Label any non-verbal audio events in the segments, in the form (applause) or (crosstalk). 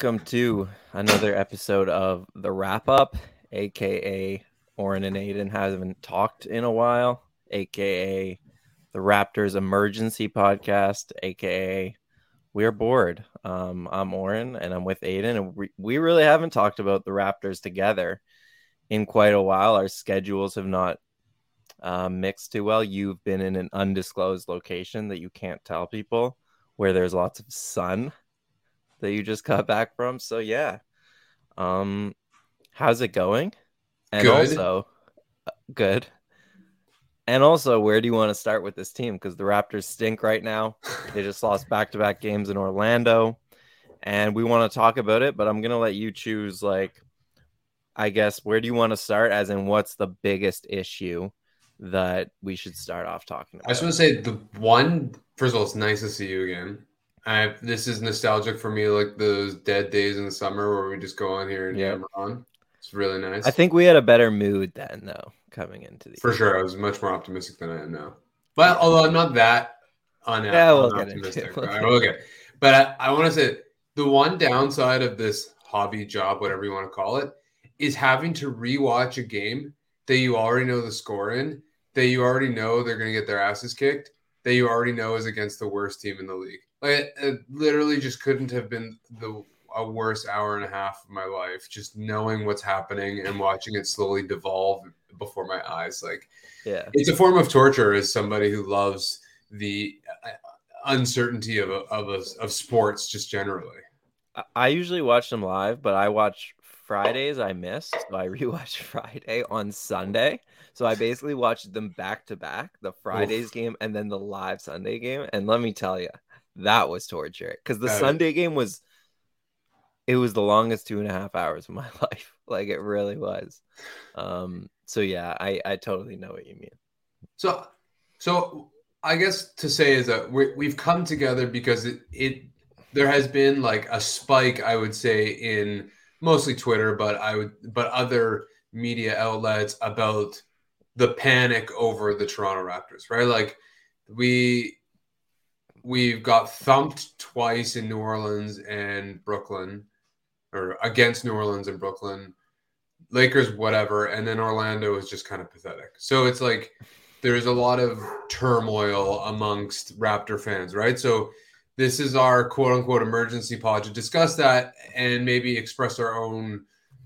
Welcome to another episode of the Rap Up, aka Oren and Adon haven't talked in a while, aka the Raptors emergency podcast, aka we're bored. Um, I'm Oren and I'm with Adon, and we, we really haven't talked about the Raptors together in quite a while. Our schedules have not uh, mixed too well. You've been in an undisclosed location that you can't tell people where there's lots of sun that you just got back from. So yeah. Um how's it going? And Good. also uh, good. And also, where do you want to start with this team? Because the Raptors stink right now. (laughs) They just lost back to back games in Orlando. And we want to talk about it, but I'm gonna let you choose like I guess where do you want to start? As in what's the biggest issue that we should start off talking about? I just want to say the one. First of all, it's nice to see you again. I, this is nostalgic for me, like those dead days in the summer where we just go on here and Yep. on. It's really nice. I think we had a better mood then though, coming into the for sure, I was much more optimistic than I am now. But although I'm not that un- Yeah, we'll get into it. We'll right? okay. But I, I want to say the one downside of this hobby job, whatever you want to call it, is having to rewatch a game that you already know the score in, that you already know they're going to get their asses kicked, that you already know is against the worst team in the league. Like it, it literally just couldn't have been the a worse hour and a half of my life, just knowing what's happening and watching it slowly devolve before my eyes. Like yeah. it's a form of torture as somebody who loves the uh, uncertainty of a, of a, of sports just generally. I- I usually watch them live, but I watch Fridays I missed. So I (laughs) rewatch Friday on Sunday. So I basically watched them back to back, the Fridays game and then the live Sunday game. And let me tell you, that was torture. Because the Sunday game was it was the longest two and a half hours of my (laughs) life. Like it really was. Um, so yeah, I, I totally know what you mean. So, so I guess to say is that we, we've come together because it, it there has been like a spike, I would say, in mostly Twitter, but I would but other media outlets about the panic over the Toronto Raptors, right? Like we we've got thumped twice in New Orleans and Brooklyn, or against New Orleans and Brooklyn. Lakers, whatever, and then Orlando is just kind of pathetic. So it's like there's a lot of turmoil amongst Raptor fans, right? So this is our quote unquote emergency pod to discuss that and maybe express our own,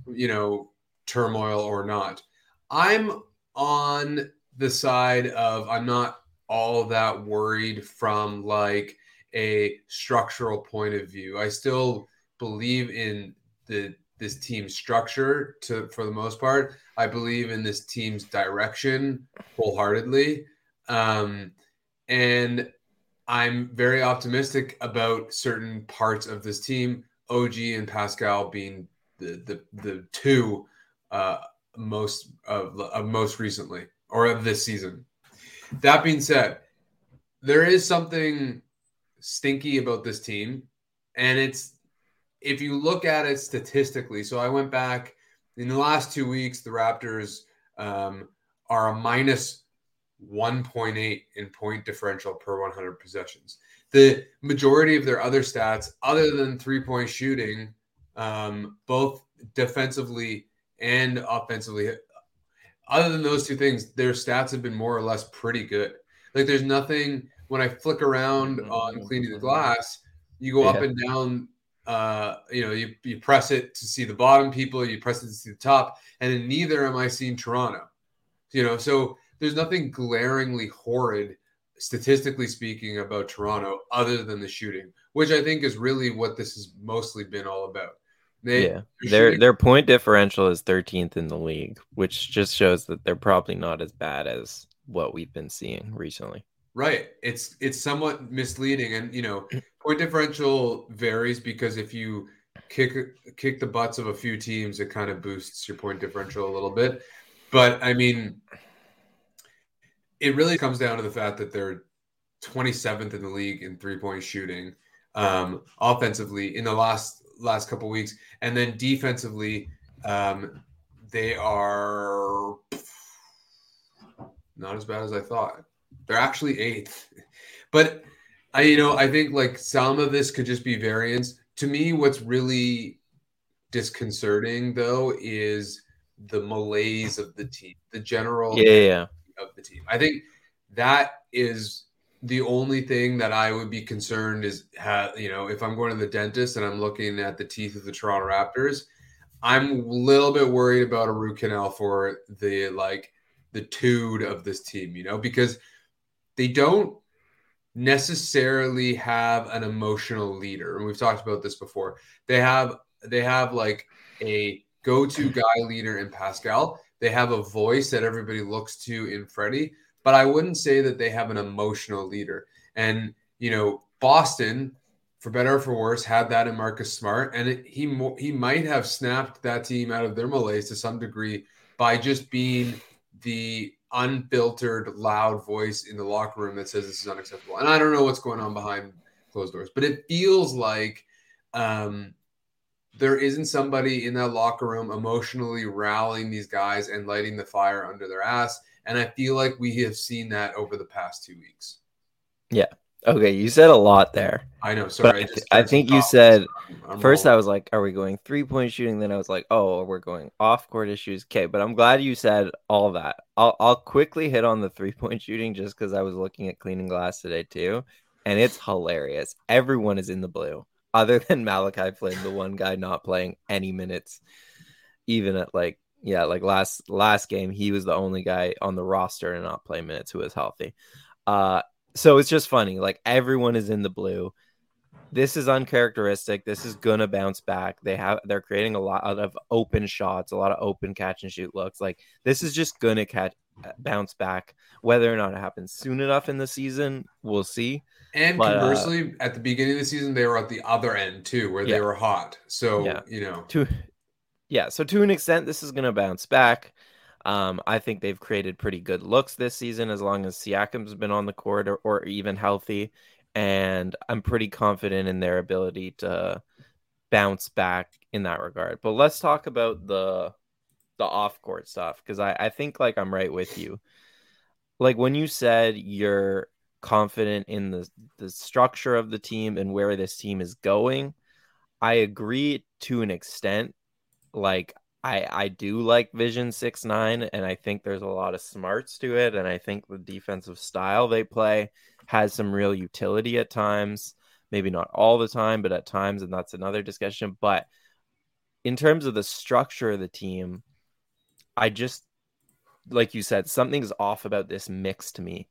you know, turmoil or not. I'm on the side of I'm not all that worried from like a structural point of view. I still believe in the this team's structure to for the most part. I believe in this team's direction wholeheartedly. Um, and I'm very optimistic about certain parts of this team, OG and Pascal being the the, the two uh, most of, of most recently or of this season. That being said, there is something stinky about this team, and it's if you look at it statistically. So I went back in the last two weeks. The Raptors um, are a minus 1.8 in point differential per 100 possessions. The majority of their other stats, other than three point shooting, um, both defensively and offensively, other than those two things, their stats have been more or less pretty good. Like there's nothing when I flick around on cleaning the glass, you go up and down. Uh, you know, you, you press it to see the bottom people, you press it to see the top, and in neither am I seeing Toronto. You know, so there's nothing glaringly horrid, statistically speaking, about Toronto other than the shooting, which I think is really what this has mostly been all about. They, yeah, their their point differential is 13th in the league, which just shows that they're probably not as bad as what we've been seeing recently. Right. It's it's somewhat misleading, and you know, point differential varies because if you kick kick the butts of a few teams, it kind of boosts your point differential a little bit. But I mean, it really comes down to the fact that they're 27th in the league in three point shooting, um, offensively in the last last couple weeks, and then defensively, um, they are not as bad as I thought. They're actually eighth, (laughs) but I, you know, I think like some of this could just be variance. To me, what's really disconcerting though is the malaise of the team, the general yeah, yeah. of the team. I think that is the only thing that I would be concerned is, ha- you know, if I'm going to the dentist and I'm looking at the teeth of the Toronto Raptors, I'm a little bit worried about a root canal for the like the tude of this team, you know, because they don't necessarily have an emotional leader. And we've talked about this before. They have they have like a go-to guy leader in Pascal. They have a voice that everybody looks to in Freddie, but I wouldn't say that they have an emotional leader. And you know, Boston, for better or for worse, had that in Marcus Smart, and it, he he might have snapped that team out of their malaise to some degree by just being the unfiltered, loud voice in the locker room that says this is unacceptable. And I don't know what's going on behind closed doors, but it feels like um, there isn't somebody in that locker room emotionally rallying these guys and lighting the fire under their ass. And I feel like we have seen that over the past two weeks. Yeah. Okay, you said a lot there. I know. Sorry. I, th- I, think you said I'm, first. Rolling. I was like, "Are we going three point shooting?" Then I was like, "Oh, we're going off court issues." Okay, but I'm glad you said all that. I'll I'll quickly hit on the three point shooting just because I was looking at cleaning glass today too, and it's hilarious. Everyone is in the blue, other than (laughs) Malachi Flynn, the one guy not playing any minutes, even at like yeah, like last last game, he was the only guy on the roster and not play minutes who was healthy. Uh, so it's just funny. Like everyone is in the blue. This is uncharacteristic. This is gonna bounce back. They have they're creating a lot of open shots, a lot of open catch and shoot looks. Like this is just gonna catch bounce back. Whether or not it happens soon enough in the season, we'll see. And but, uh, conversely, uh, at the beginning of the season, they were at the other end too, where yeah. they were hot. So yeah. you know, to yeah, so to an extent, this is gonna bounce back. Um, I think they've created pretty good looks this season as long as Siakam's been on the court or, or even healthy. And I'm pretty confident in their ability to bounce back in that regard. But let's talk about the the off court stuff because I, I think like I'm right with you. Like when you said you're confident in the the structure of the team and where this team is going, I agree to an extent. Like I I do like Vision Six Nine, and I think there's a lot of smarts to it, and I think the defensive style they play has some real utility at times. Maybe not all the time, but at times, and that's another discussion. But in terms of the structure of the team, I just like you said, something's off about this mix to me.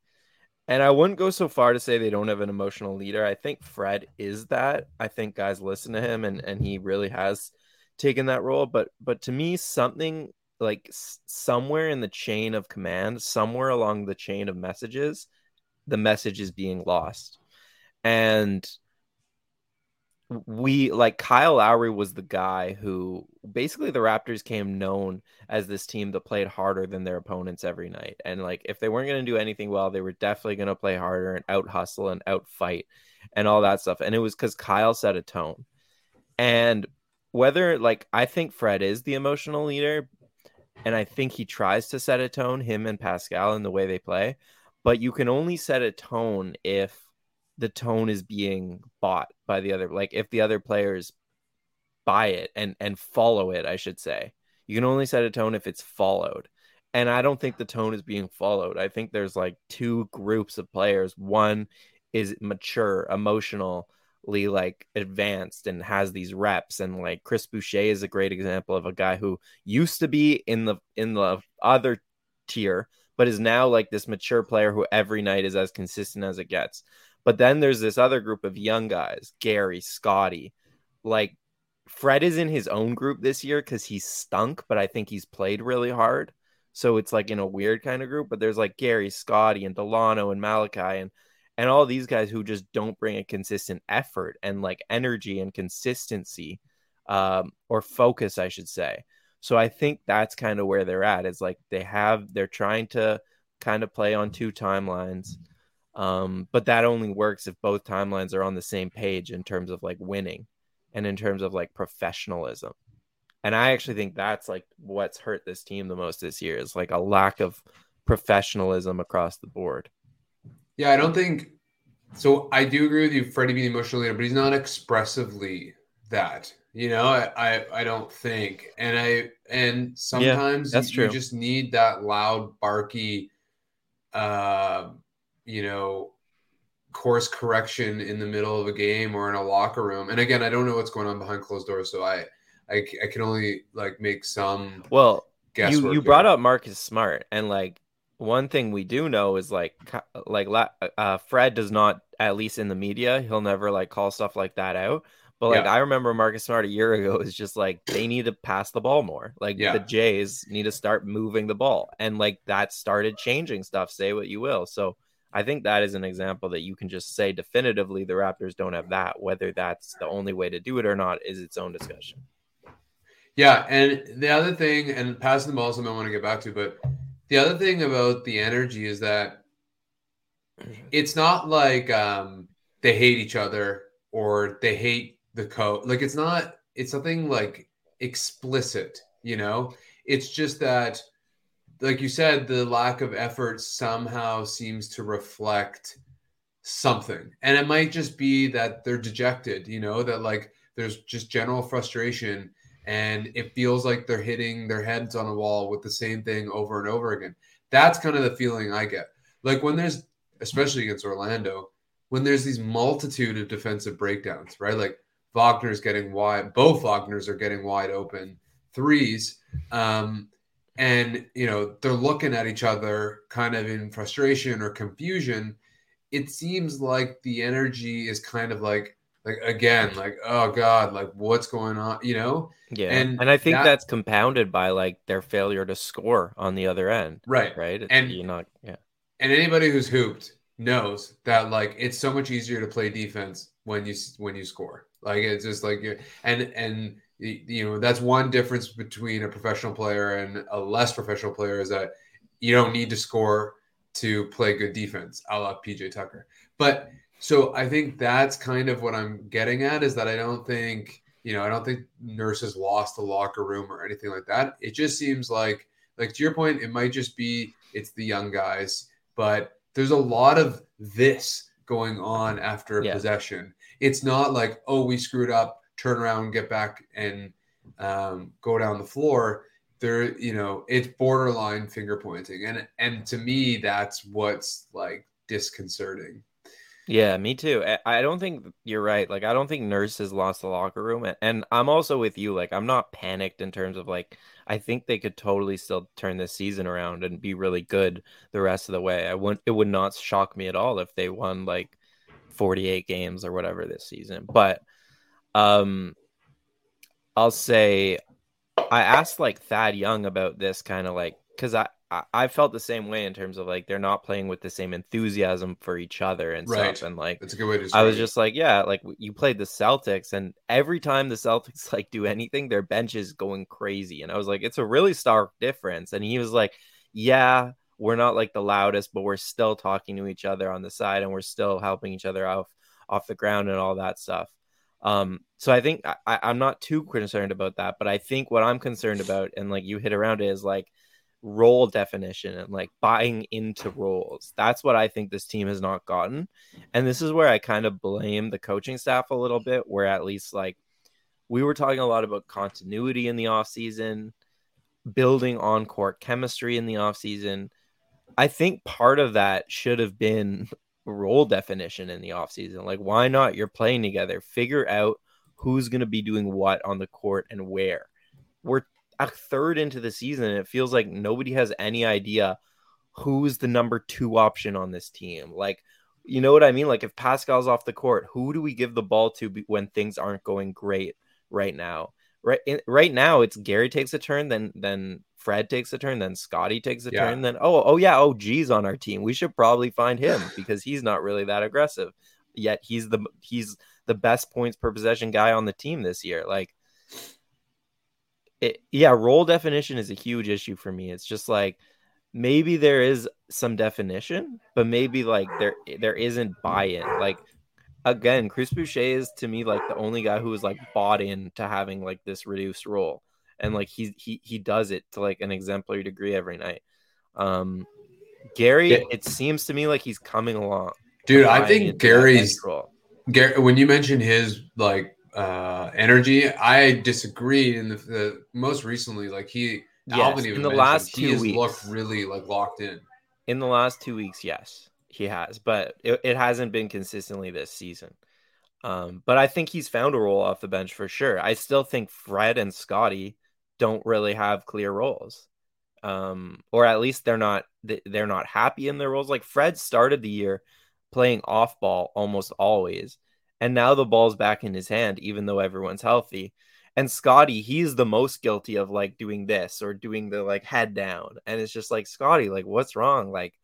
And I wouldn't go so far to say they don't have an emotional leader. I think Fred is that. I think guys listen to him and, and he really has taken that role but but to me something like somewhere in the chain of command somewhere along the chain of messages the message is being lost and we like Kyle Lowry was the guy who basically the Raptors came known as this team that played harder than their opponents every night. And like if they weren't going to do anything well, they were definitely going to play harder and out hustle and out fight and all that stuff. And it was because Kyle set a tone. And whether like I think Fred is the emotional leader, and I think he tries to set a tone, him and Pascal, in the way they play. But you can only set a tone if the tone is being bought by the other, like if the other players buy it and and follow it, I should say. You can only set a tone if it's followed. And I don't think the tone is being followed. I think there's like two groups of players. One is mature, emotionally like advanced and has these reps and like Chris Boucher is a great example of a guy who used to be in the in the other tier but is now like this mature player who every night is as consistent as it gets. But then there's this other group of young guys, Gary, Scotty, like Fred is in his own group this year because he's stunk, but I think he's played really hard. So it's like in a weird kind of group. But there's like Gary, Scotty, and Dalano and Malachi and and all these guys who just don't bring a consistent effort and like energy and consistency um, or focus, I should say. So I think that's kind of where they're at. Is like they have they're trying to kind of play on two timelines. Um, but that only works if both timelines are on the same page in terms of like winning and in terms of like professionalism. And I actually think that's like what's hurt this team the most this year is like a lack of professionalism across the board. Yeah, I don't think so. I do agree with you, Freddie being emotional leader, but he's not expressively that. You know, I, I, I don't think, and I and sometimes yeah, that's you, true. just need that loud, barky, uh, you know, course correction in the middle of a game or in a locker room. And again, I don't know what's going on behind closed doors, so I I, I can only like make some. Well, you you brought up Marcus Smart, and like one thing we do know is like like uh, Fred does not at least in the media he'll never like call stuff like that out. But like yeah. I remember Marcus Smart a year (laughs) ago is just like they need to pass the ball more. Like yeah. the Jays need to start moving the ball, and like that started changing stuff. Say what you will. So I think that is an example that you can just say definitively the Raptors don't have that. Whether that's the only way to do it or not is its own discussion. Yeah, and the other thing, and passing the ball, something I want to get back to, but the other thing about the energy is that it's not like um, they hate each other or they hate the code. Like it's not. It's something like explicit. You know, it's just that, like you said, the lack of effort somehow seems to reflect something, and it might just be that they're dejected. You know, that like there's just general frustration and it feels like they're hitting their heads on a wall with the same thing over and over again. That's kind of the feeling I get. Like when there's, especially against Orlando, when there's these multitude of defensive breakdowns, right? Like Wagner's getting wide, both Wagner's are getting wide open threes. Um, and, you know, they're looking at each other kind of in frustration or confusion. It seems like the energy is kind of like, like again like oh god like what's going on? You know? Yeah and and i think that, that's compounded by like their failure to score on the other end right right? and you're not yeah. and anybody who's hooped knows that like it's so much easier to play defense when you when you score. Like it's just like and and you know that's one difference between a professional player and a less professional player is that you don't need to score to play good defense a la pj tucker but so I think that's kind of what I'm getting at is that I don't think, you know, I don't think Nurse's lost the locker room or anything like that. It just seems like, like to your point, it might just be it's the young guys, but there's a lot of this going on after a yeah. possession. It's not like, oh, we screwed up, turn around, get back and um, go down the floor. There, you know, it's borderline finger pointing. And and to me, that's what's like disconcerting. Yeah, me too. I don't think you're right. Like, I don't think Nurse has lost the locker room, and I'm also with you. Like, I'm not panicked in terms of like I think they could totally still turn this season around and be really good the rest of the way. I wouldn't. It would not shock me at all if they won like 48 games or whatever this season. But, um, I'll say I asked like Thad Young about this kind of like because I I, felt the same way in terms of like they're not playing with the same enthusiasm for each other and right. stuff. And like that's a good way to. I was just like, yeah, like you played the Celtics, and every time the Celtics (laughs) like do anything, their bench is going crazy. And I was like, it's a really stark difference. And he was like, yeah, we're not like the loudest, but we're still talking to each other on the side, and we're still helping each other off off the ground and all that stuff. Um, so I think I, I'm not too concerned about that, but I think what I'm concerned about, and like you hit around it, is like role definition and like buying into roles. That's what I think this team has not gotten. And this is where I kind of blame the coaching staff a little bit, where at least like we were talking a lot about continuity in the offseason, building on court chemistry in the offseason. I think part of that should have been role definition in the offseason. Like, why not? You're playing together, figure out who's going to be doing what on the court and where. We're a third into the season, and it feels like nobody has any idea who's the number two option on this team. Like, you know what I mean? Like, if Pascal's off the court, who do we give the ball to when things aren't going great right now. Right right now it's Gary takes a turn, then then Fred takes a turn, then Scotty takes a yeah. turn, then oh oh yeah, oh G's on our team. We should probably find (laughs) him because he's not really that aggressive. Yet he's the he's the best points per possession guy on the team this year. Like it, yeah, role definition is a huge issue for me. It's just like maybe there is some definition, but maybe like there there isn't buy-in. Like again, Chris Boucher is to me like the only guy who is like bought in to having like this reduced role. And like he he he does it to like an exemplary degree every night. Um Gary, yeah. it seems to me like he's coming along. Dude, I think Gary's Gary when you mentioned his like uh energy, I disagree. In the, the most recently, like he yes, Alvin in the last two weeks looked really like locked in. In the last two weeks, yes he has, but it, it hasn't been consistently this season. Um, but I think he's found a role off the bench for sure. I still think Fred and Scotty don't really have clear roles, um, or at least they're not they're not happy in their roles. Like Fred started the year playing off ball almost always, and now the ball's back in his hand, even though everyone's healthy. And Scotty, he's the most guilty of like doing this or doing the like head down, and it's just like Scotty, like what's wrong? Like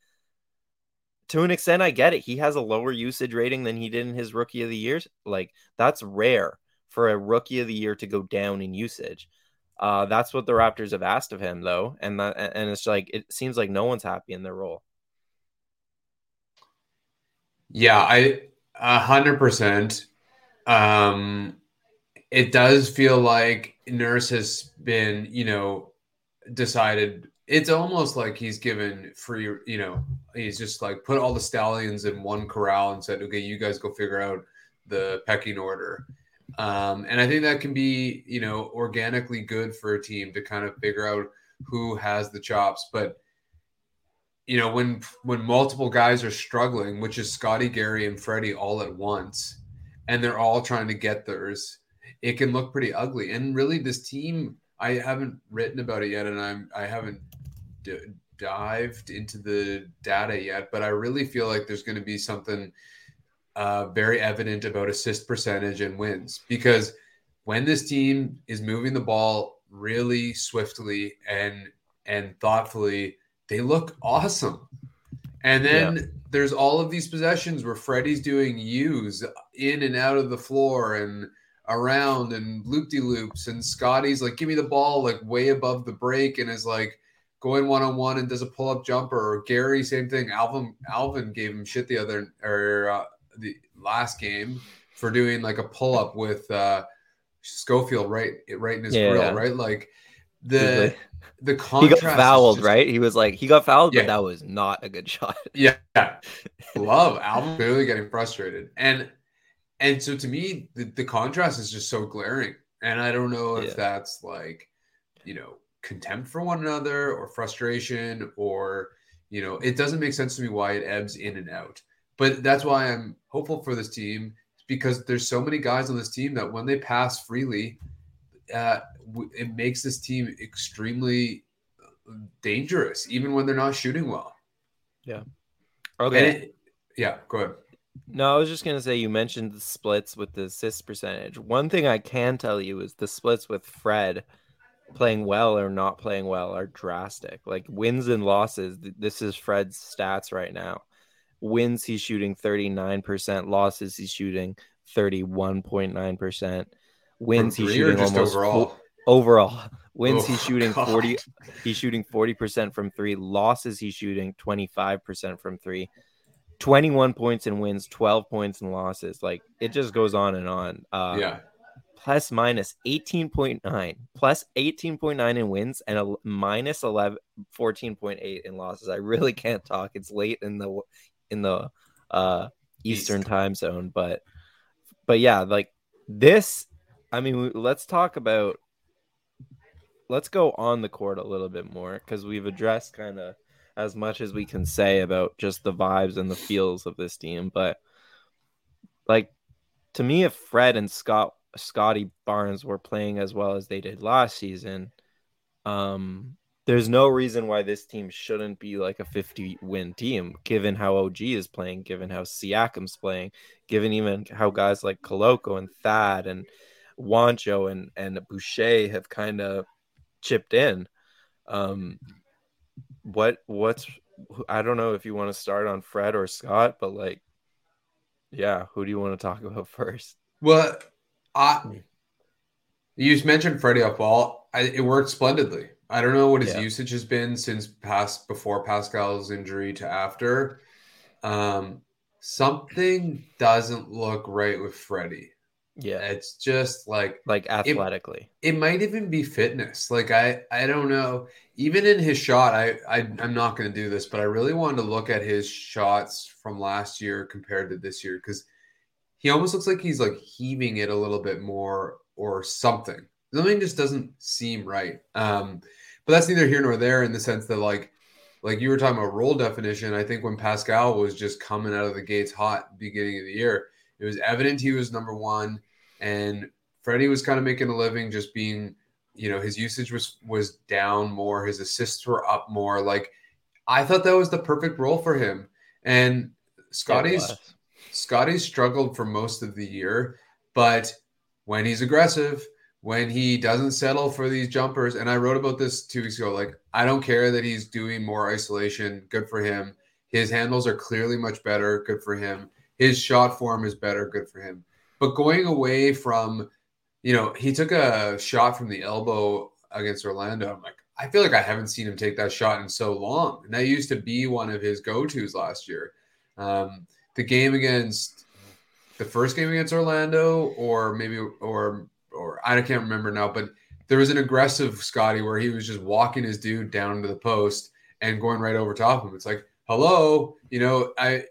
to an extent, I get it. He has a lower usage rating than he did in his rookie of the year. Like that's rare for a rookie of the year to go down in usage. Uh, that's what the Raptors have asked of him, though, and that, and it's like it seems like no one's happy in their role. Yeah, I a hundred percent. Um, it does feel like Nurse has been, you know, decided it's almost like he's given free, you know, he's just like put all the stallions in one corral and said, okay, you guys go figure out the pecking order. Um, and I think that can be, you know, organically good for a team to kind of figure out who has the chops. But you know, when when multiple guys are struggling, which is Scotty, Gary, and Freddie all at once, and they're all trying to get theirs, it can look pretty ugly. And really, this team, I haven't written about it yet, and I'm I haven't d- dived into the data yet, but I really feel like there's going to be something uh, very evident about assist percentage and wins because when this team is moving the ball really swiftly and and thoughtfully, they look awesome. And then yeah. there's all of these possessions where Freddie's doing U's in and out of the floor and around and loop de loops, and Scotty's like, give me the ball like way above the break and is like going one on one and does a pull up jumper. Or Gary, same thing. Alvin Alvin gave him shit the other or uh, the last game for doing like a pull up with uh, Schofield right right in his yeah, grill, yeah. right? Like the the contrast. He got fouled, just, right? He was like he got fouled, yeah. but that was not a good shot. (laughs) Yeah, (laughs) love Alvin clearly getting frustrated, and and so to me the, the contrast is just so glaring, and I don't know if that's like you know contempt for one another or frustration or you know it doesn't make sense to me why it ebbs in and out but that's why i'm hopeful for this team because there's so many guys on this team that when they pass freely uh, it makes this team extremely dangerous even when they're not shooting well yeah okay it, yeah go ahead no, I was just gonna say you mentioned the splits with the assist percentage. One thing I can tell you is the splits with Fred playing well or not playing well are drastic. Like wins and losses. This is Fred's stats right now. Wins, he's shooting 39%. Losses, he's shooting 31.9%. Wins, he's shooting almost overall. overall. Wins, oh, he's shooting God. 40. He's shooting 40% from three. Losses, he's shooting 25% from three. 21 points in wins, 12 points in losses. Like it just goes on and on. Uh, yeah plus minus 18.9 plus 18.9 in wins and a minus 11 14.8 in losses i really can't talk it's late in the in the uh eastern East. time zone but but yeah like this i mean let's talk about let's go on the court a little bit more because we've addressed kind of as much as we can say about just the vibes and the feels of this team but like to me if fred and scott Scotty Barnes were playing as well as they did last season, um, there's no reason why this team shouldn't be like a 50 win team, given how OG is playing, given how Siakam's playing, given even how guys like Koloko and Thad and Juancho and and Boucher have kind of chipped in. Um, what what's I don't know if you want to start on Fred or Scott, but like, yeah, who do you want to talk about (laughs) first? Well, I you mentioned Freddie up ball. I, it worked splendidly. I don't know what his yeah. usage has been since past before Pascal's injury to after. Um, something doesn't look right with Freddie. Yeah. It's just like like athletically. It, it, might even be fitness. Like I I don't know. Even in his shot, I, I I'm not gonna do this, but I really wanted to look at his shots from last year compared to this year because he almost looks like he's like heaving it a little bit more or something. Something just doesn't seem right. Um, but that's neither here nor there in the sense that like like you were talking about role definition. I think when Pascal was just coming out of the gates hot beginning of the year, it was evident he was number one and Freddie was kind of making a living just being, you know, his usage was was down more, his assists were up more. Like I thought that was the perfect role for him. And Scotty's Scotty's struggled for most of the year, but when he's aggressive, when he doesn't settle for these jumpers, and I wrote about this two weeks ago, like I don't care that he's doing more isolation, good for him. His handles are clearly much better, good for him. His shot form is better, good for him. But going away from, you know, he took a shot from the elbow against Orlando. I'm like, I feel like I haven't seen him take that shot in so long. And that used to be one of his go tos last year. Um, the game against the first game against Orlando, or maybe, or, or I can't remember now, but there was an aggressive Scotty where he was just walking his dude down to the post and going right over top of him. It's like, hello, you know, I,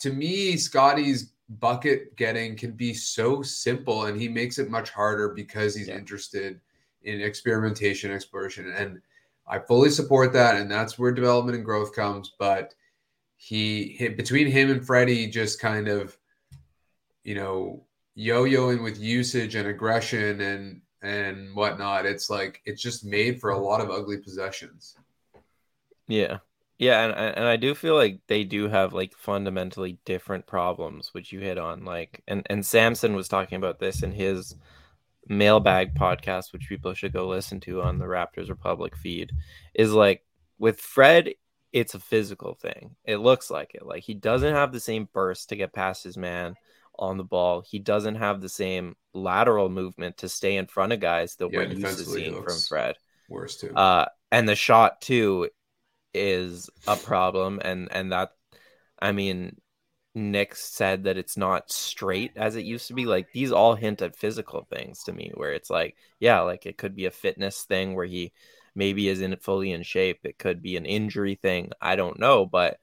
to me, Scotty's bucket getting can be so simple and he makes it much harder because he's yeah. interested in experimentation exploration and i fully support that and that's where development and growth comes but he, he between him and freddie just kind of you know yo-yoing with usage and aggression and and whatnot it's like it's just made for a lot of ugly possessions yeah yeah, and and I do feel like they do have like fundamentally different problems, which you hit on. Like, and and Samson was talking about this in his mailbag podcast, which people should go listen to on the Raptors Republic feed. Is like with Fred, it's a physical thing. It looks like it. Like he doesn't have the same burst to get past his man on the ball. He doesn't have the same lateral movement to stay in front of guys that yeah, we're used to seeing from Fred. Worse too. Uh, and the shot too is a problem and and that I mean Nick said that it's not straight as it used to be. Like these all hint at physical things to me, where it's like, yeah, like it could be a fitness thing where he maybe isn't fully in shape. It could be an injury thing. I don't know, but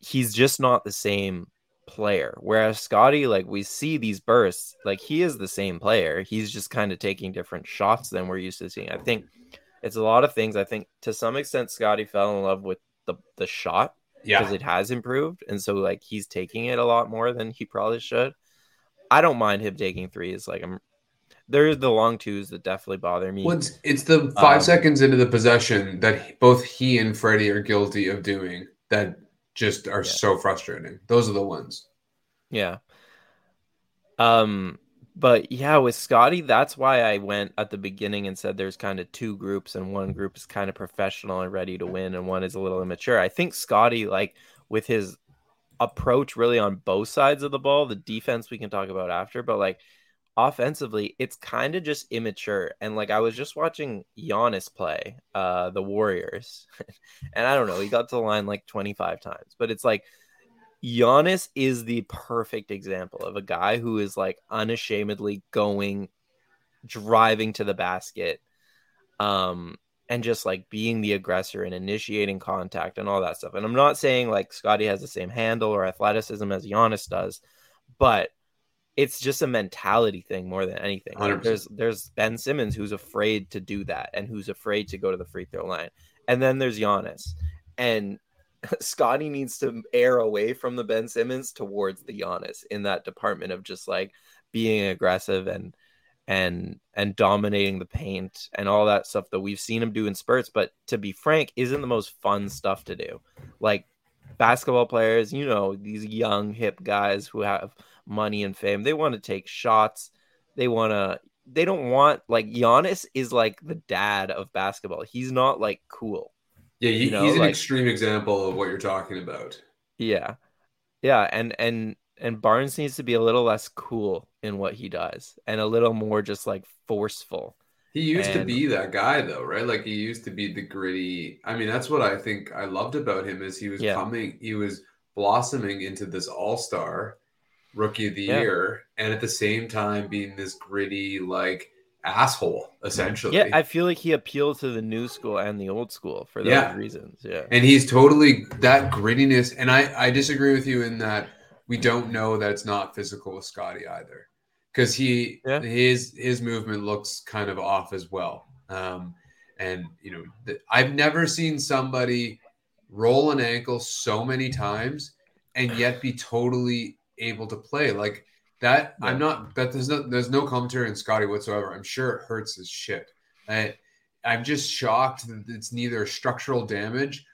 he's just not the same player. Whereas Scotty, like we see these bursts, like he is the same player. He's just kind of taking different shots than we're used to seeing. I think it's a lot of things. I think to some extent, Scotty fell in love with the the shot yeah, because it has improved, and so like he's taking it a lot more than he probably should. I don't mind him taking threes. Like I'm, there's the long twos that definitely bother me. Well, it's, it's the five um, seconds into the possession that both he and Freddie are guilty of doing that just are yeah. so frustrating. Those are the ones. Yeah. Um, but yeah, with Scotty, that's why I went at the beginning and said there's kind of two groups, and one group is kind of professional and ready to win, and one is a little immature. I think Scotty, like with his approach really on both sides of the ball, the defense we can talk about after, but like offensively, it's kind of just immature. And like I was just watching Giannis play uh the Warriors, (laughs) and I don't know, he got to the line like 25 times, but it's like Giannis is the perfect example of a guy who is like unashamedly going, driving to the basket, um, and just like being the aggressor and initiating contact and all that stuff. And I'm not saying like Scotty has the same handle or athleticism as Giannis does, but it's just a mentality thing more than anything. there's there's Ben Simmons who's afraid to do that and who's afraid to go to the free throw line. And then there's Giannis. And (laughs) Scotty needs to air away from the Ben Simmons towards the Giannis in that department of just like being aggressive and and and dominating the paint and all that stuff that we've seen him do in spurts. But to be frank, isn't the most fun stuff to do. Like basketball players, you know, these young hip guys who have money and fame, they want to take shots. they want to they don't want like Giannis is like the dad of basketball. He's not like cool. Yeah, he, you know, he's an like, extreme example of what you're talking about. Yeah. Yeah, and and and Barnes needs to be a little less cool in what he does and a little more just like forceful. He used and, to be that guy though, right? Like he used to be the gritty. I mean, that's what I think I loved about him is he was yeah. coming, he was blossoming into this all-star rookie of the yeah. year and at the same time being this gritty like asshole essentially yeah i feel like he appealed to the new school and the old school for those yeah. reasons yeah and he's totally that grittiness and i i disagree with you in that we don't know that it's not physical with scotty either because he yeah. his his movement looks kind of off as well um and you know the, i've never seen somebody roll an ankle so many times and yet be totally able to play. Like that, yeah. I'm not that there's no there's no commentary on Scotty whatsoever. I'm sure it hurts his shit. I, I'm just shocked that it's neither structural damage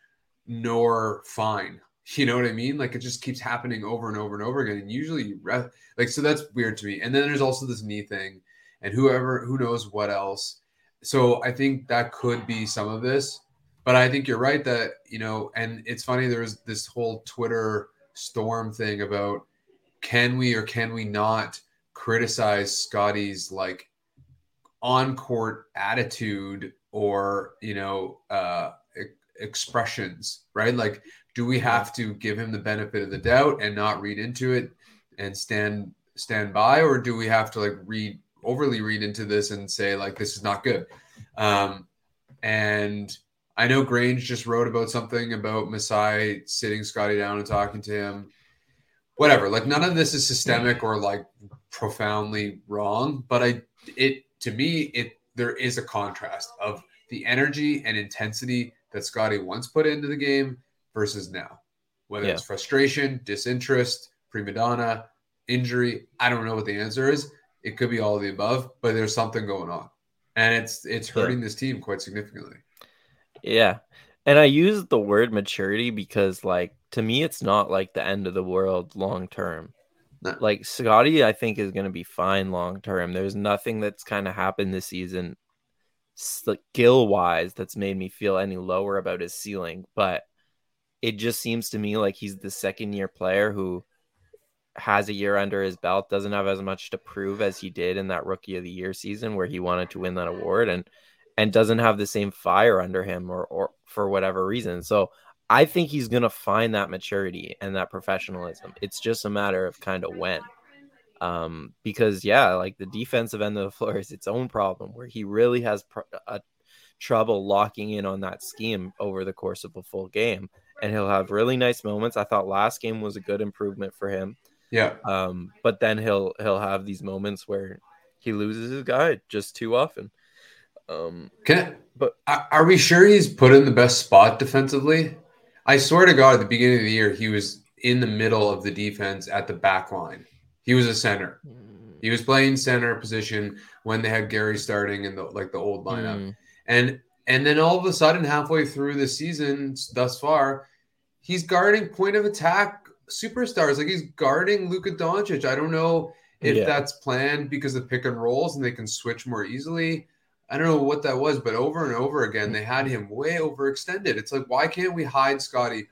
nor fine. (laughs) You know what I mean? Like it just keeps happening over and over and over again. And usually you re- like so that's weird to me. And then there's also this knee thing, and whoever who knows what else. So I think that could be some of this. But I think you're right that, you know, and it's funny, there was this whole Twitter storm thing about can we or can we not criticize Scotty's like on court attitude or you know uh expressions right like do we have to give him the benefit of the doubt and not read into it and stand stand by? Or do we have to like read overly read into this and say like this is not good? Um and i know grange just wrote about something about masai sitting scotty down and talking to him. Whatever. Like none of this is systemic or like profoundly wrong, but I it to me it there is a contrast of the energy and intensity that Scotty once put into the game versus now. Whether yeah. it's frustration, disinterest, prima donna, injury, I don't know what the answer is. It could be all of the above, but there's something going on. And it's it's hurting yeah. this team quite significantly. Yeah. And I use the word maturity because like to me, it's not like the end of the world long term. No. Like Scotty, I think is going to be fine long term. There's nothing that's kind of happened this season, skill wise, that's made me feel any lower about his ceiling. But it just seems to me like he's the second year player who has a year under his belt, doesn't have as much to prove as he did in that rookie of the year season where he wanted to win that award and and doesn't have the same fire under him or or for whatever reason. So I think he's to find that maturity and that professionalism. It's just a matter of kind of when. Um, because, yeah, like the defensive end of the floor is its own problem where he really has pr- a trouble locking in on that scheme over the course of a full game. And he'll have really nice moments. I thought last game was a good improvement for him. Yeah. Um, but then he'll he'll have these moments where he loses his guy just too often. Um, Can but are we sure he's put in the best spot defensively? I swear to God, at the beginning of the year, he was in the middle of the defense at the back line. He was a center. He was playing center position when they had Gary starting in the like the old lineup. Mm. And and then all of a sudden, halfway through the season thus far, he's guarding point of attack superstars. Like he's guarding Luka Doncic. I don't know if yeah. that's planned because of pick and rolls and they can switch more easily. I don't know what that was, but over and over again, they had him way overextended. It's like, why can't we hide Scotty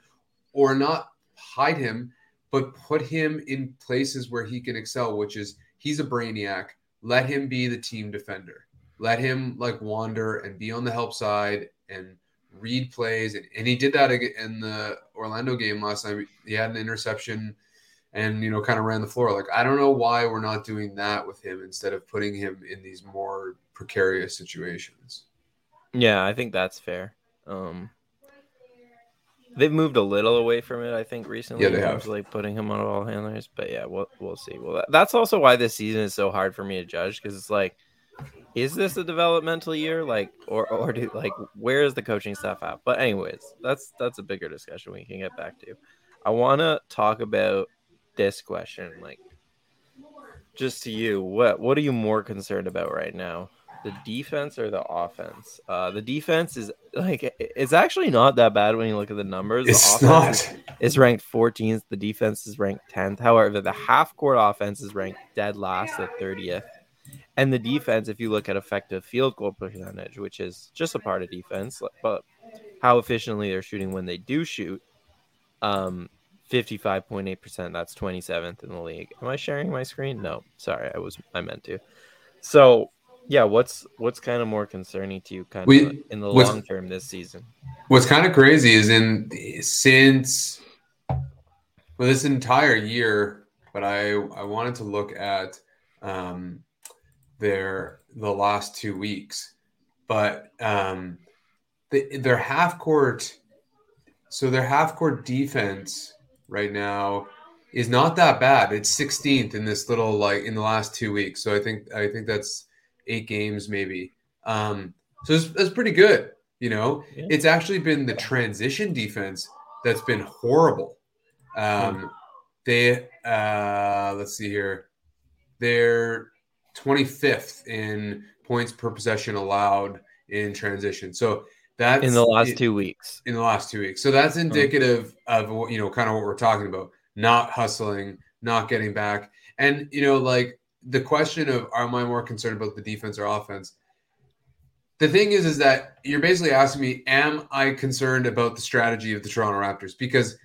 or not hide him, but put him in places where he can excel, which is he's a brainiac. Let him be the team defender. Let him like wander and be on the help side and read plays. And, and he did that in the Orlando game last night. He had an interception and you know kind of ran the floor. Like i don't know why we're not doing that with him instead of putting him in these more precarious situations. Yeah i think that's fair. Um they've moved a little away from it i think recently yeah they have. like putting him on all handlers but yeah we'll, we'll see. Well that's also why this season is so hard for me to judge because it's like is this a developmental year like or or do like where is the coaching staff at but anyways that's that's a bigger discussion we can get back to i want to talk about this question, like just to you, what what are you more concerned about right now? The defense or the offense? Uh, the defense is like it's actually not that bad when you look at the numbers. It's the not. Is, is ranked 14th. The defense is ranked 10th. However, the half court offense is ranked dead last at 30th. And the defense, if you look at effective field goal percentage, which is just a part of defense, but how efficiently they're shooting when they do shoot, um, 55.8%. That's 27th in the league. Am I sharing my screen? No, sorry, I was I meant to. So yeah, what's what's kind of more concerning to you kind we, of in the long term this season? What's kind of crazy is in since well this entire year, but I I wanted to look at um their the last two weeks, but um the, their half court so their half court defense right now is not that bad. It's 16th in this little like in the last two weeks. So I think I think that's eight games maybe. Um, so it's, it's pretty good. You know, yeah. it's actually been the transition defense that's been horrible. Um, hmm. They uh, let's see here, they're 25th in points per possession allowed in transition. So that's in the last it, two weeks. In the last two weeks, so that's indicative of you know kind of what we're talking about: not hustling, not getting back, and you know like the question of am I more concerned about the defense or offense? The thing is, is that you're basically asking me, am I concerned about the strategy of the Toronto Raptors? Because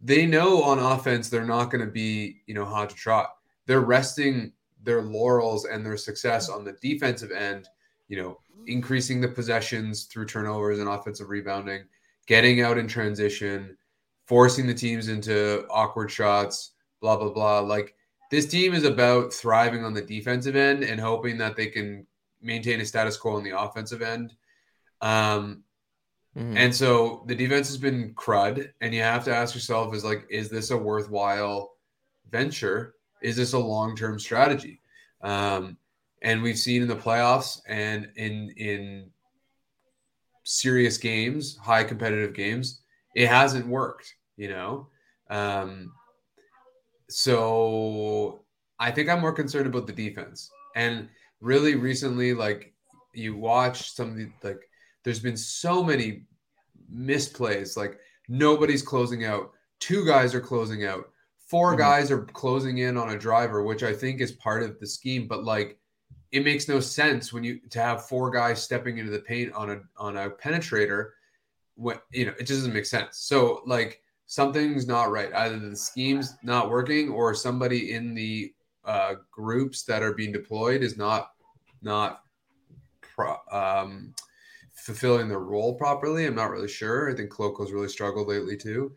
they know on offense they're not going to be, you know, hot to trot. They're resting their laurels and their success on the defensive end, you know, increasing the possessions through turnovers and offensive rebounding, getting out in transition, forcing the teams into awkward shots, blah blah blah. Like this team is about thriving on the defensive end and hoping that they can maintain a status quo on the offensive end. Um, mm-hmm. And so the defense has been crud, and you have to ask yourself: is like, is this a worthwhile venture? Is this a long term strategy? Um, and we've seen in the playoffs and in in serious games, high competitive games, it hasn't worked. You know, um, so I think I'm more concerned about the defense. And really recently, like you watch some of the like there's been so many misplays, like nobody's closing out, two guys are closing out, 4 mm-hmm. guys are closing in on a driver, which I think is part of the scheme, but like it makes no sense when you to have four guys stepping into the paint on a on a penetrator when you know it just doesn't make sense. So like something's not right. Either the scheme's not working or somebody in the uh, groups that are being deployed is not not pro, um, fulfilling their role properly. I'm not really sure. I think Koloko's really struggled lately too.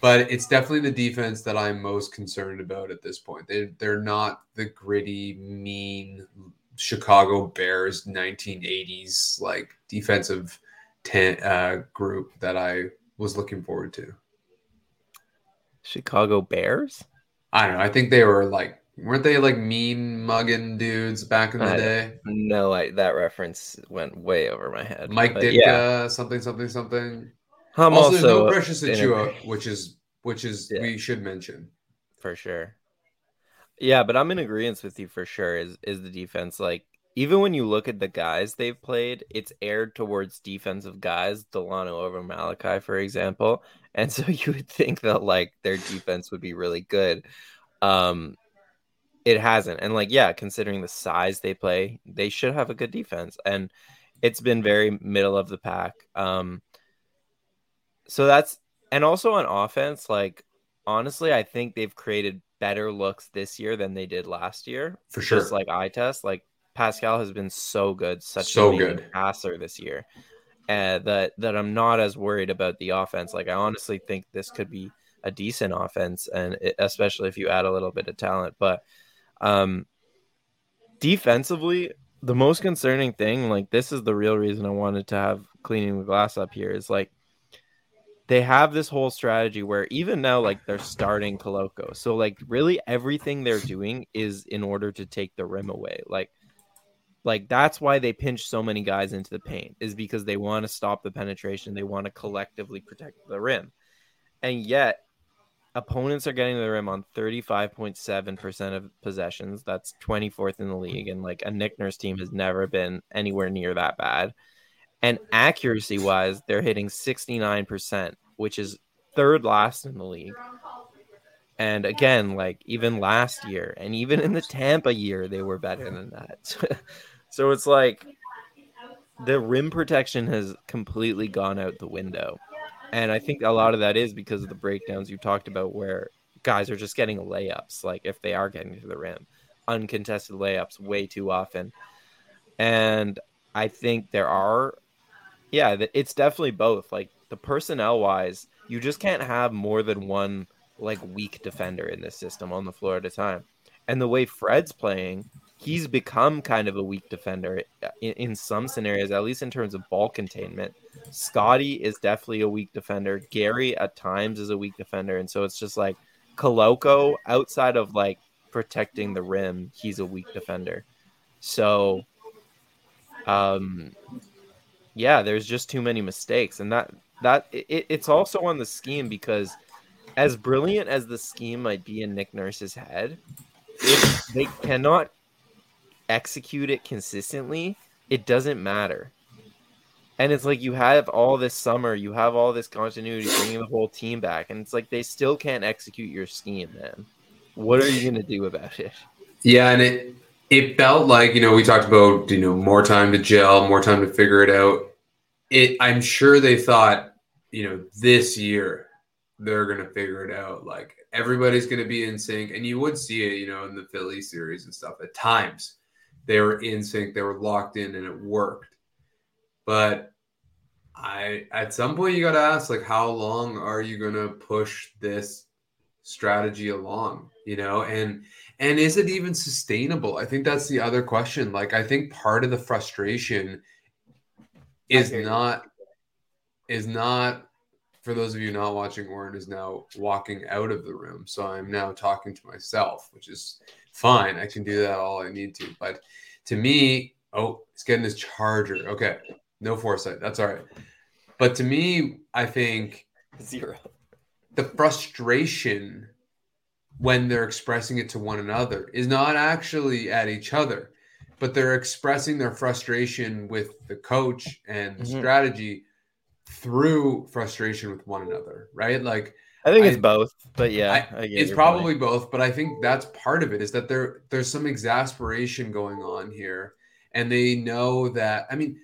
But it's definitely the defense that I'm most concerned about at this point. They they're not the gritty, mean Chicago Bears 1980s like defensive ten, uh, group that I was looking forward to. Chicago Bears? I don't know. I think they were like weren't they like mean mugging dudes back in the I, day? No, I, that reference went way over my head. Mike Ditka, yeah. something, something, something. I'm also, also no Precious Achiuwa, which is which is yeah. we should mention for sure. Yeah, but I'm in agreement with you for sure. Is is the defense like even when you look at the guys they've played, it's aired towards defensive guys, Dalano over Malachi, for example. And so (laughs) you would think that like their defense would be really good. Um it hasn't. And like, yeah, considering the size they play, they should have a good defense. And it's been very middle of the pack. Um so that's and also on offense, like honestly, I think they've created better looks this year than they did last year. For sure. Just like eye test. Like Pascal has been so good, such so a good passer this year, and that that I'm not as worried about the offense. Like I honestly think this could be a decent offense, and it, especially if you add a little bit of talent. But um, defensively, the most concerning thing, like this is the real reason I wanted to have cleaning the glass up here, is like they have this whole strategy where even now like they're starting Koloko. So like really everything they're doing is in order to take the rim away. Like like that's why they pinch so many guys into the paint is because they want to stop the penetration. They want to collectively protect the rim. And yet opponents are getting the rim on 35.7% of possessions. That's 24th in the league. And like a Nick Nurse team has never been anywhere near that bad. And accuracy wise, they're hitting 69%, which is third last in the league. And again, like even last year and even in the Tampa year, they were better than that. (laughs) so it's like the rim protection has completely gone out the window. And I think a lot of that is because of the breakdowns you talked about where guys are just getting layups, like if they are getting to the rim, uncontested layups way too often. And I think there are, yeah, it's definitely both. Like the personnel wise, you just can't have more than one like weak defender in this system on the floor at a time. And the way Fred's playing, he's become kind of a weak defender in, in, some scenarios, at least in terms of ball containment. Scottie is definitely a weak defender. Gary at times is a weak defender. And so it's just like Koloko, outside of like protecting the rim, he's a weak defender. So um yeah, there's just too many mistakes. And that that it, it's also on the scheme because as brilliant as the scheme might be in Nick Nurse's head, if they cannot execute it consistently, it doesn't matter. And it's like you have all this summer, you have all this continuity, bringing the whole team back, and it's like they still can't execute your scheme, man. What are you gonna do about it? Yeah, and it it felt like you know we talked about you know more time to gel, more time to figure it out. It I'm sure they thought you know this year they're gonna figure it out. Like everybody's gonna be in sync, and you would see it, you know, in the Philly series and stuff. At times, they were in sync, they were locked in, and it worked. But I, at some point, you got to ask, like, how long are you gonna push this strategy along? You know, and and is it even sustainable? I think that's the other question. Like, I think part of the frustration is not is not for those of you not watching, Oren is now walking out of the room. So I'm now talking to myself, which is fine. I can do that all I need to. But to me, oh, he's getting his charger. Okay. No foresight. That's all right. But to me, I think zero. The frustration when they're expressing it to one another is not actually at each other, but they're expressing their frustration with the coach and the mm-hmm. strategy through frustration with one another, right? Like I think I, it's both, but yeah, I, it's probably point. both. But I think that's part of it is that there there's some exasperation going on here, and they know that. I mean,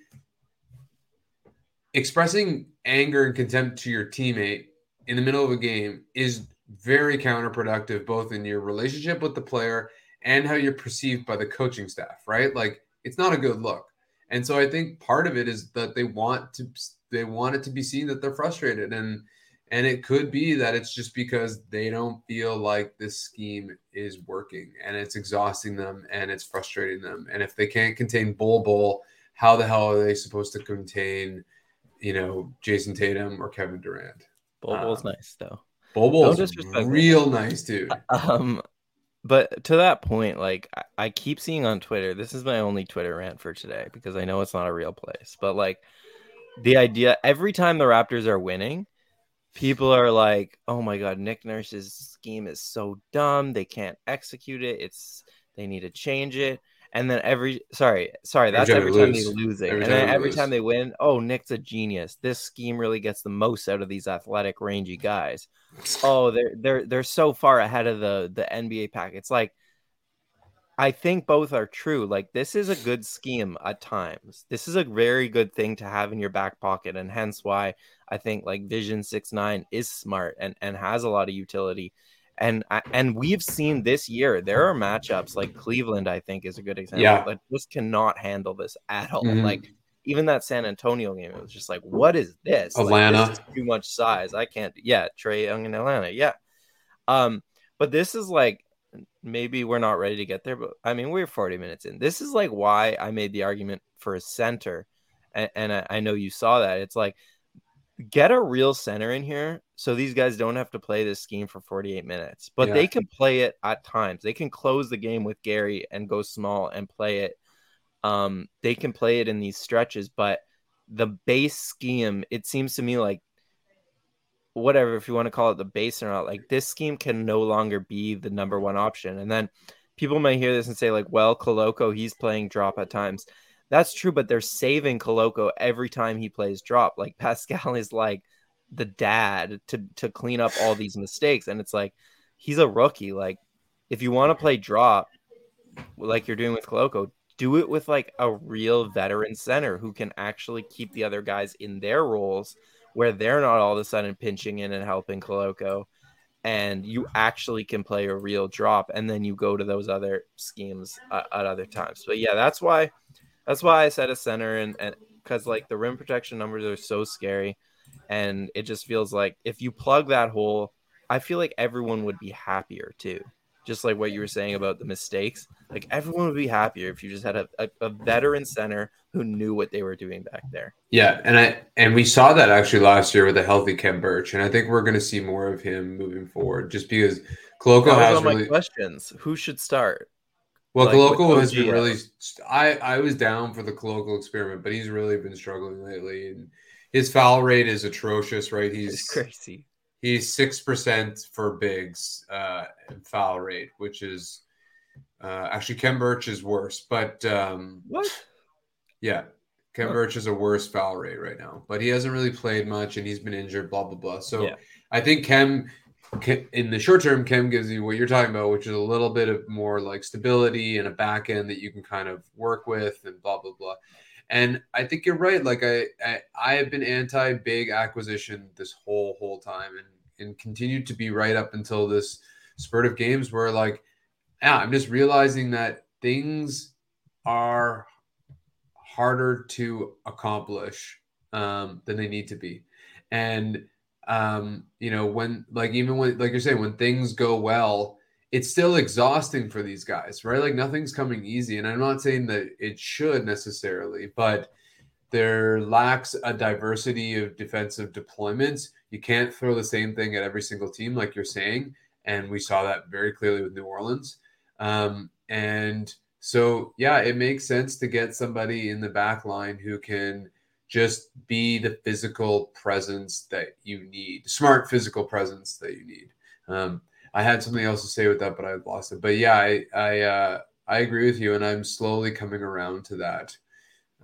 expressing anger and contempt to your teammate in the middle of a game is very counterproductive, both in your relationship with the player and how you're perceived by the coaching staff, right? Like it's not a good look. And so I think part of it is that they want to they want it to be seen that they're frustrated. And and it could be that it's just because they don't feel like this scheme is working and it's exhausting them and it's frustrating them. And if they can't contain Bol Bol how the hell are they supposed to contain you know Jayson Tatum or Kevin Durant? Bol Bol's um, nice though. Bol Bol's real nice dude. (laughs) Um but to that point, like I, keep seeing on Twitter, this is my only Twitter rant for today because I know it's not a real place. But like the idea every time the Raptors are winning, people are like, "Oh my god, Nick Nurse's scheme is so dumb. They can't execute it. It's they need to change it." And then every sorry, sorry, that's every time, they losing. Every and then every lose. time they win, oh, Nick's a genius. This scheme really gets the most out of these athletic, rangy guys. oh, they're they're they're so far ahead of the the NBA pack. It's like I think both are true. Like this is a good scheme at times. This is a very good thing to have in your back pocket, and hence why I think like Vision Six Nine is smart and and has a lot of utility. And and we've seen this year there are matchups like Cleveland. I think is a good example. Yeah. That just cannot handle this at all. Mm-hmm. Like even that San Antonio game, it was just like, what is this? Atlanta, like, this too much size. I can't. Yeah, Trae Young in Atlanta. Yeah. Um, but this is like maybe we're not ready to get there, but I mean, we're 40 minutes in. This is like why I made the argument for a center. And, and I, I know you saw that. It's like, get a real center in here so these guys don't have to play this scheme for 48 minutes, but yeah. they can play it at times. They can close the game with Gary and go small and play it. Um, they can play it in these stretches, but the base scheme, it seems to me like whatever if you want to call it the base or not like this scheme can no longer be the number one option and then people may hear this and say like well Koloko he's playing drop at times that's true but they're saving Koloko every time he plays drop like (laughs) Pascal is like the dad to to clean up all these mistakes and it's like he's a rookie. Like, if you want to play drop, like you're doing with Koloko, do it with like a real veteran center who can actually keep the other guys in their roles where they're not all of a sudden pinching in and helping Koloko. And you actually can play a real drop, and then you go to those other schemes uh, at other times. But yeah, that's why, that's why I said a center, and and because like the rim protection numbers are so scary, and it just feels like if you plug that hole, I feel like everyone would be happier too just like what you were saying about the mistakes. Like everyone would be happier if you just had a, a, a, veteran center who knew what they were doing back there. Yeah, and I and we saw that actually last year with a healthy Khem Birch, and I think we're going to see more of him moving forward, just because Koloko has really questions. Who should start? Well, like, Koloko has been really. I I was down for the Koloko experiment, but he's really been struggling lately, and his foul rate is atrocious. Right, he's it's crazy. He's six percent for bigs uh, foul rate, which is uh, actually Khem Birch is worse. But um, what? Yeah, huh. Birch is a worse foul rate right now, but he hasn't really played much and he's been injured. Blah blah blah. So yeah. I think Khem, in the short term, Khem gives you what you're talking about, which is a little bit of more like stability and a back end that you can kind of work with and blah blah blah. And I think you're right. Like I, I, I have been anti big acquisition this whole whole time, and and continued to be right up until this spurt of games where like, yeah, I'm just realizing that things are harder to accomplish um, than they need to be, and um, you know when like even when like you're saying when things go well it's still exhausting for these guys, right? Like nothing's coming easy. And I'm not saying that it should necessarily, but there lacks a diversity of defensive deployments. You can't throw the same thing at every single team, like you're saying. And we saw that very clearly with New Orleans. Um, and so, yeah, it makes sense to get somebody in the back line who can just be the physical presence that you need, smart physical presence that you need. Um, I had something else to say with that, but I lost it. But yeah, I I uh, I agree with you, and I'm slowly coming around to that.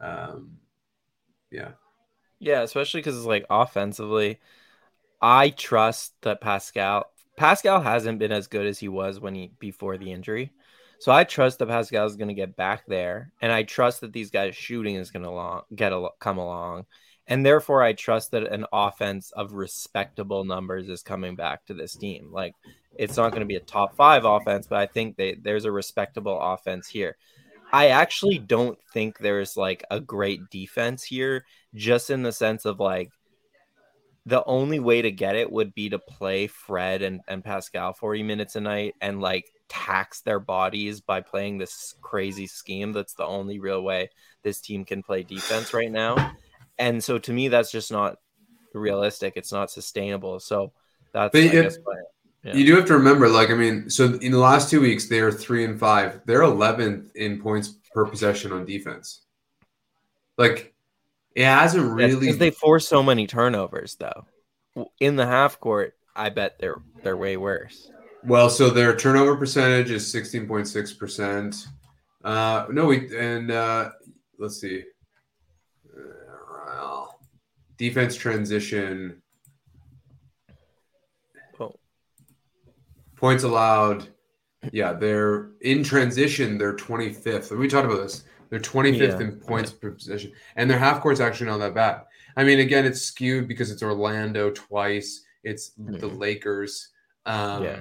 Um, yeah, yeah, especially because it's like offensively, I trust that Pascal Pascal hasn't been as good as he was when he before the injury. So I trust that Pascal is going to get back there, and I trust that these guys shooting is going to get a, come along, and therefore I trust that an offense of respectable numbers is coming back to this team. Like it's not going to be a top five offense, but I think they, there's a respectable offense here. I actually don't think there's like a great defense here, just in the sense of like the only way to get it would be to play Fred and, and Pascal 40 minutes a night and like tax their bodies by playing this crazy scheme. That's the only real way this team can play defense right now. And so to me, that's just not realistic. It's not sustainable. So that's but, guess, yeah. You do have to remember, like, I mean, so in the last two weeks, they are three and five. They're 11th in points per possession on defense. Like, it hasn't really. Because they force so many turnovers, though. In the half court, I bet they're they're way worse. Well, so their turnover percentage is 16.6%. Uh, no, we, and uh, let's see. Uh, defense transition Oh. Points allowed. Yeah, they're in transition. They're 25th. We talked about this. They're 25th yeah. in points per possession, and their half court's actually not that bad. I mean, again, it's skewed because it's Orlando twice. It's mm-hmm. the Lakers. Um, yeah.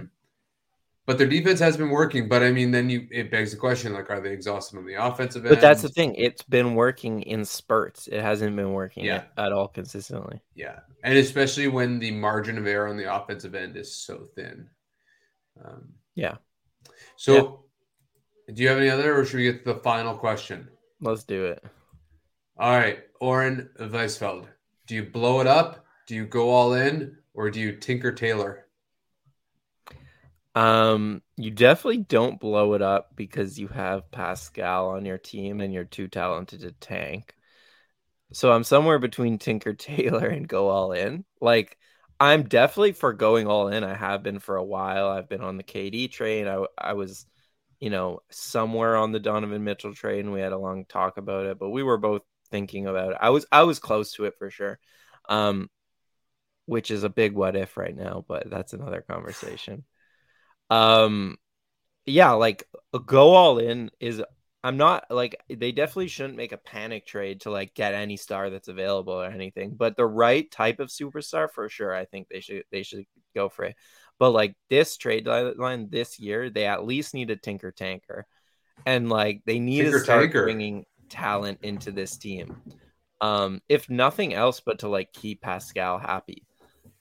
But their defense has been working. But I mean, then you it begs the question: like, are they exhausted on the offensive end? But that's the thing; it's been working in spurts. It hasn't been working yeah. at, at all consistently. Yeah, and especially when the margin of error on the offensive end is so thin. Um, yeah. So, yeah. do you have any other, or should we get to the final question? Let's do it. All right, Oren Weisfeld. Do you blow it up? Do you go all in, or do you tinker Taylor? Um, you definitely don't blow it up because you have Pascal on your team and you're too talented to tank. So I'm somewhere between Tinker Taylor and go all in. Like I'm definitely for going all in. I have been for a while. I've been on the KD train. I I was, you know, somewhere on the Donovan Mitchell train. We had a long talk about it, but we were both thinking about it. I was I was close to it for sure. Um which is a big what if right now, but that's another conversation. Um, yeah, like go all in is. I'm not like they definitely shouldn't make a panic trade to like get any star that's available or anything, but the right type of superstar for sure. I think they should they should go for it. But like this trade line this year, they at least need a tinker tanker, and like they need tinker to start tanker. bringing talent into this team. Um, if nothing else, but to like keep Pascal happy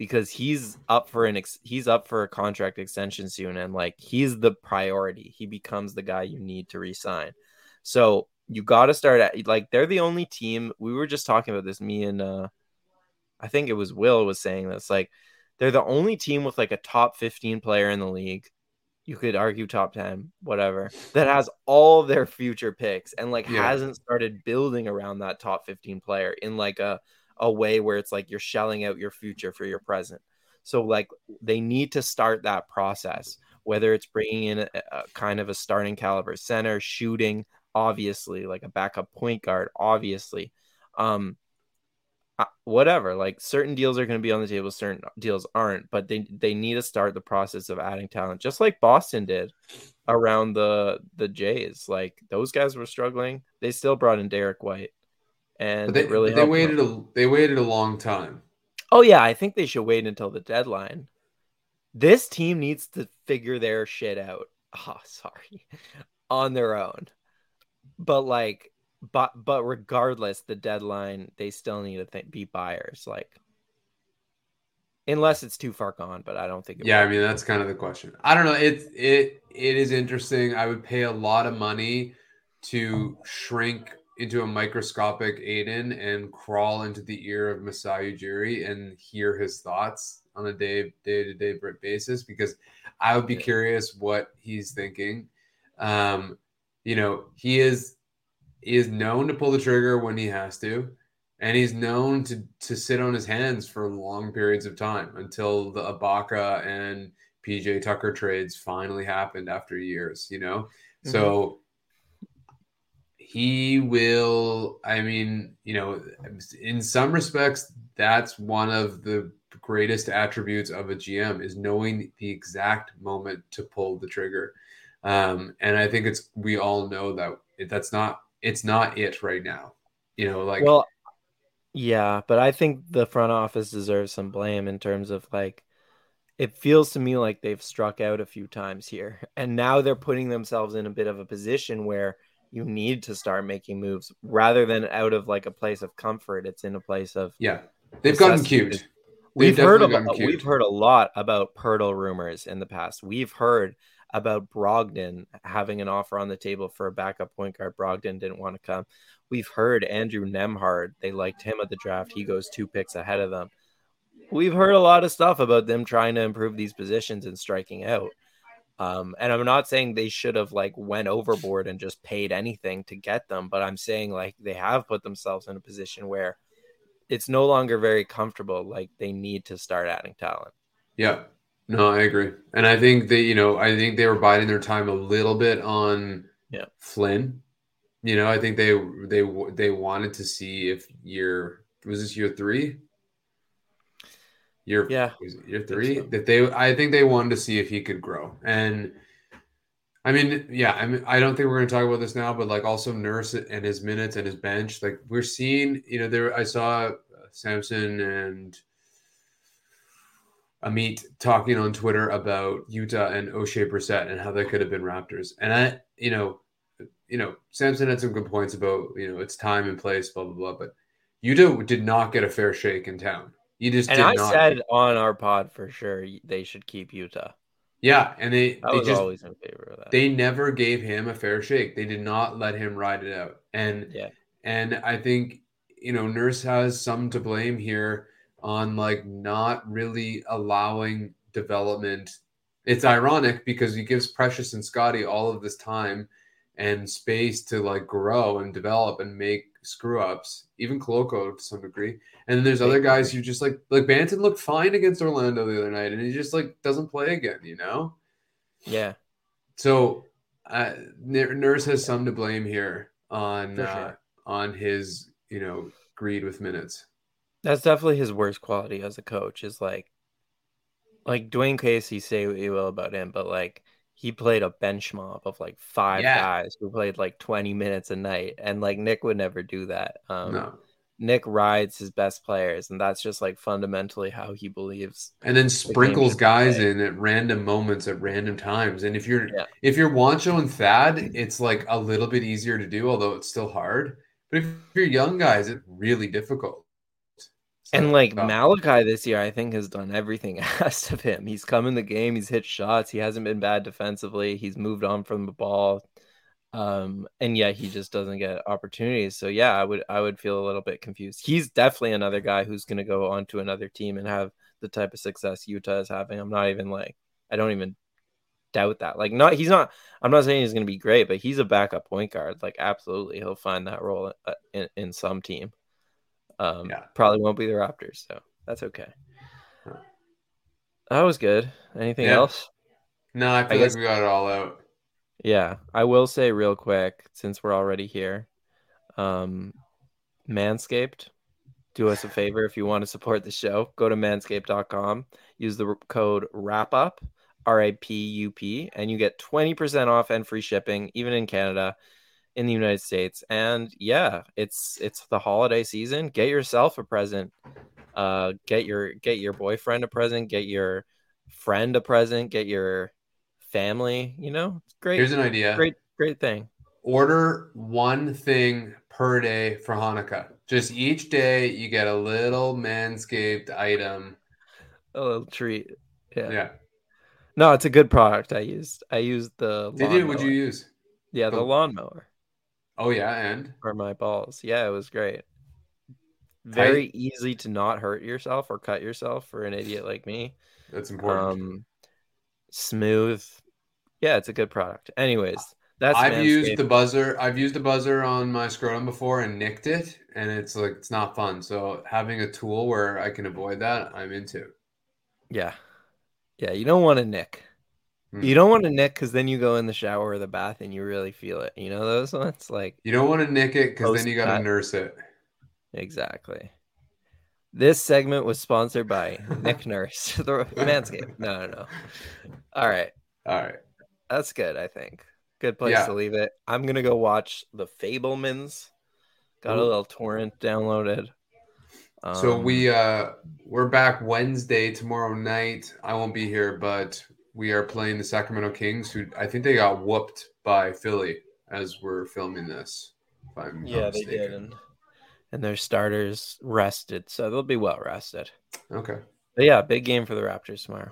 because he's up for an ex- he's up for a contract extension soon and like he's the priority. He becomes the guy you need to resign. So you got to start at like they're the only team. We were just talking about this. Me and uh, I think it was Will was saying this. Like they're the only team with like a top fifteen player in the league. You could argue top ten, whatever. That has all their future picks and like yeah. hasn't started building around that top fifteen player in like a a way where it's like you're shelling out your future for your present. So like they need to start that process, whether it's bringing in a, a kind of a starting caliber center, shooting, obviously, like a backup point guard, obviously. Um, whatever like certain deals are going to be on the table certain deals aren't but they they need to start the process of adding talent just like boston did around the the jays like those guys were struggling they still brought in Derrick White and they, really they waited them. a they waited a long time. Oh yeah, I think they should wait until the deadline. This team needs to figure their shit out. (laughs) Oh, sorry, on their own. But like, but but regardless, the deadline they still need to th- be buyers. Like, unless it's too far gone, but I don't think. yeah. I mean that's kind of the question. I don't know. It it it is interesting. I would pay a lot of money to shrink into a microscopic Aiden and crawl into the ear of Masai Ujiri and hear his thoughts on a day day to day basis because I would be curious what he's thinking. Um, you know, he is he is known to pull the trigger when he has to, and he's known to to sit on his hands for long periods of time until the Ibaka and PJ Tucker trades finally happened after years. You know, mm-hmm. so he will i mean you know in some respects that's one of the greatest attributes of a gm is knowing the exact moment to pull the trigger. Um, and i think it's we all know that that's not it's not it right now you know like well yeah but i think the front office deserves some blame in terms of like it feels to me like they've struck out a few times here. (laughs) And now they're putting themselves in a bit of a position where you need to start making moves rather than out of like a place of comfort. It's in a place of yeah. They've gotten cute. We've heard about cute. we've heard a lot about Poeltl rumors in the past. We've heard about Brogdon having an offer on the table for a backup point guard. Brogdon didn't want to come. We've heard Andrew Nembhard. They liked him at the draft. He goes two picks ahead of them. We've heard a lot of stuff about them trying to improve these positions and striking out. Um, and I'm not saying they should have like went overboard and just paid anything to get them, but I'm saying like they have put themselves in a position where it's no longer very comfortable. Like they need to start adding talent. Yeah, no, I agree, and I think they, you know, I think they were biding their time a little bit on yeah. Flynn. You know, I think they they they wanted to see if year was this year three year yeah. year three so. that they I think they wanted to see if he could grow. And I mean yeah I mean I don't think we're going to talk about this now but like also Nurse and his minutes and his bench like we're seeing you know there I saw uh, Samson and Amit talking on Twitter about Yuta and Oshae Brissett and how they could have been Raptors. And I you know you know Samson had some good points about you know its time and place blah blah blah but Yuta did not get a fair shake in town you just and I not. said on our pod for sure they should keep Yuta. Yeah, and they I they was just, always in favor of that. They never gave him a fair shake. They did not let him ride it out. And yeah, and I think you know Nurse has some to blame here on like not really allowing development. It's ironic because he gives Precious and Scottie all of this time and space to like grow and develop and make screw ups, even Koloko to some degree. And then there's other guys who just like like Banton looked fine against Orlando the other night, and he just like doesn't play again, you know? Yeah. So uh, Nurse has some to blame here on sure. uh, on his you know greed with minutes. That's definitely his worst quality as a coach. Is like like Dwane Casey, say what you will about him, but like he played a bench mob of like five Yeah. guys who played like 20 minutes a night. And like Nick would never do that. Um, no. Nick rides his best players, and that's just like fundamentally how he believes. And then sprinkles guys play. in at random moments at random times. And if you're Yeah. if you're Juancho and Thad, it's like a little bit easier to do, although it's still hard. But if you're young guys, it's really difficult. And like uh, Malachi this year, I think has done everything (laughs) asked of him. He's come in the game, he's hit shots, he hasn't been bad defensively, he's moved on from the ball. Um, and yet he just doesn't get opportunities. So yeah, I would I would feel a little bit confused. He's definitely another guy who's gonna go on to another team and have the type of success Yuta is having. I'm not even like I don't even doubt that. Like not he's not I'm not saying he's gonna be great, but he's a backup point guard. Like absolutely he'll find that role uh, in, in some team. Um, Yeah. probably won't be the Raptors, so that's okay. Huh. That was good. Anything Yeah. else? No, I feel guess- like we got it all out. Yeah, I will say real quick since we're already here. Um, Manscaped, do us a favor if you want to support the show, go to manscaped.com, use the code RAPUP, R A P U P, and you get 20% off and free shipping even in Canada, in the United States. And yeah, it's it's the holiday season. Get yourself a present. Uh get your get your boyfriend a present, get your friend a present, get your family, you know? It's great. Here's an idea. great great thing. Order one thing per day for Hanukkah. Just each day you get a little manscaped item. A little treat. Yeah. Yeah. No, it's a good product. I used I used the Did you? What'd you use? Yeah, the the- lawnmower Oh yeah, and for my balls. Yeah, it was great. Very easy to not hurt yourself or cut yourself for an idiot like me. that's important. Um smooth. Yeah, it's a good product. Anyways, that's I've used the buzzer. I've used the buzzer on my scrotum before and nicked it, and it's like it's not fun. So having a tool where I can avoid that, I'm into. Yeah. Yeah, you don't want to nick. You don't want to nick because then you go in the shower or the bath and you really feel it. You know those ones? Like You don't want to nick it because then you got to nurse it. Exactly. This segment was sponsored by Nick Nurse, (laughs) the Manscaped. (laughs) No, no, no. All right, All right. that's good. I think good place Yeah. to leave it. I'm gonna go watch the Fabelmans. Got a little torrent downloaded. So Um, we uh we're back Wednesday tomorrow night. I won't be here, but we are playing the Sacramento Kings, who I think they got whooped by Philly as we're filming this. If I'm not yeah, they did, and, and their starters rested, so they'll be well rested. Okay. But yeah, big game for the Raptors tomorrow.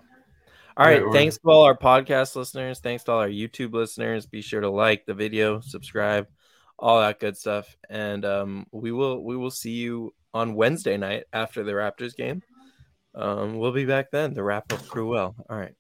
All All right, thanks to all our podcast listeners. Thanks to all our YouTube listeners. Be sure to like the video, subscribe, all that good stuff, and um, we will we will see you on Wednesday night after the Raptors game. Um, we'll be back then. The Rap Up crew will. All right.